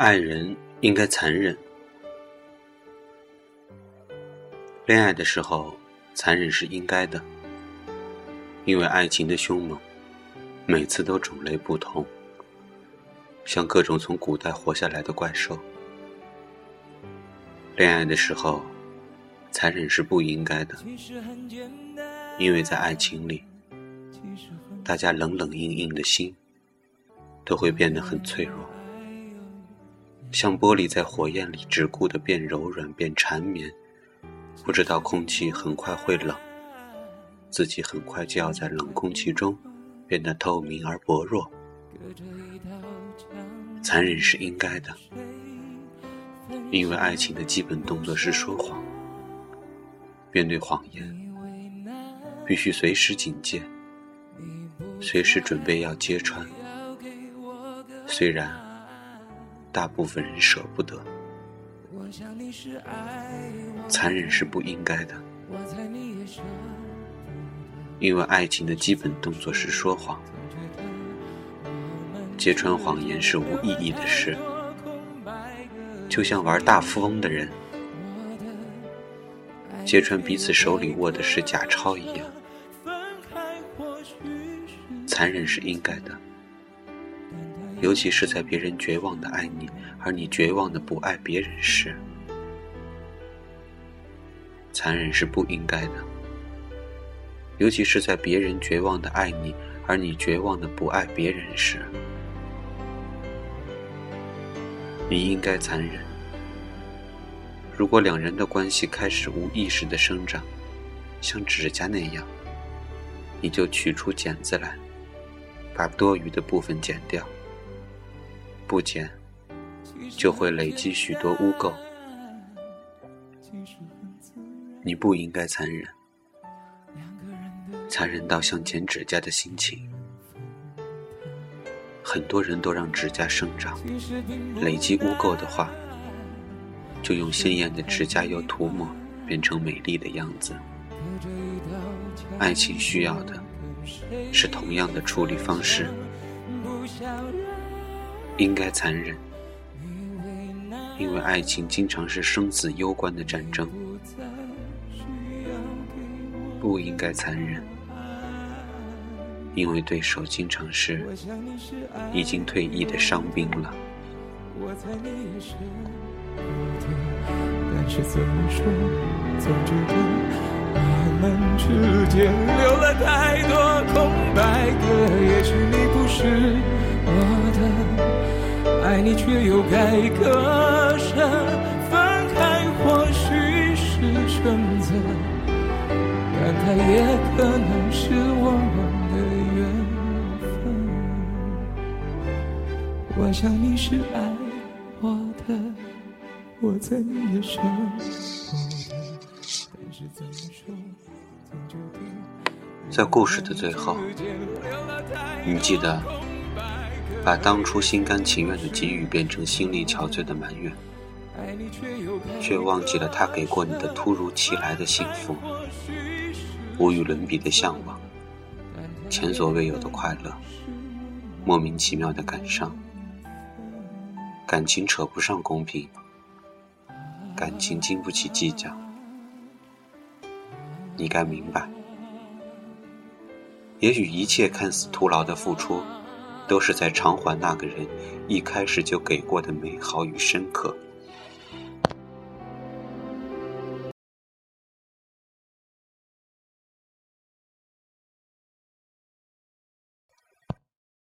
爱人应该残忍。恋爱的时候，残忍是应该的，因为爱情的凶猛，每次都种类不同，像各种从古代活下来的怪兽。恋爱的时候，残忍是不应该的，因为在爱情里，大家冷冷硬硬的心，都会变得很脆弱。像玻璃在火焰里只顾的变柔软、变缠绵，不知道空气很快会冷，自己很快就要在冷空气中变得透明而薄弱。残忍是应该的，因为爱情的基本动作是说谎。面对谎言，必须随时警戒，随时准备要揭穿。虽然。大部分人舍不得，残忍是不应该的，因为爱情的基本动作是说谎，揭穿谎言是无意义的事，就像玩大富翁的人揭穿彼此手里握的是假钞一样，残忍是应该的。尤其是在别人绝望的爱你，而你绝望的不爱别人时，残忍是不应该的。尤其是在别人绝望的爱你，而你绝望的不爱别人时，你应该残忍。如果两人的关系开始无意识的生长，像指甲那样，你就取出剪子来，把多余的部分剪掉。不剪，就会累积许多污垢。你不应该残忍，残忍到像剪指甲的心情。很多人都让指甲生长，累积污垢的话，就用鲜艳的指甲油涂抹，变成美丽的样子。爱情需要的是同样的处理方式。应该残忍，因为爱情经常是生死攸关的战争。不应该残忍，因为对手经常是已经退役的伤兵了。但是怎么说，总觉得我们之间留了太多空白格，也许爱你却又该割舍，分开或许是选择，但它也可能是我们的缘分。我想你是爱我的，我在你也舍不得，但是怎么说，总觉得在故事的最后，你记得。把当初心甘情愿的给予变成心力憔悴的埋怨，却忘记了他给过你的突如其来的幸福，无与伦比的向往，前所未有的快乐，莫名其妙的感伤。感情扯不上公平，感情经不起计较，你该明白。也许一切看似徒劳的付出。都是在偿还那个人一开始就给过的美好与深刻。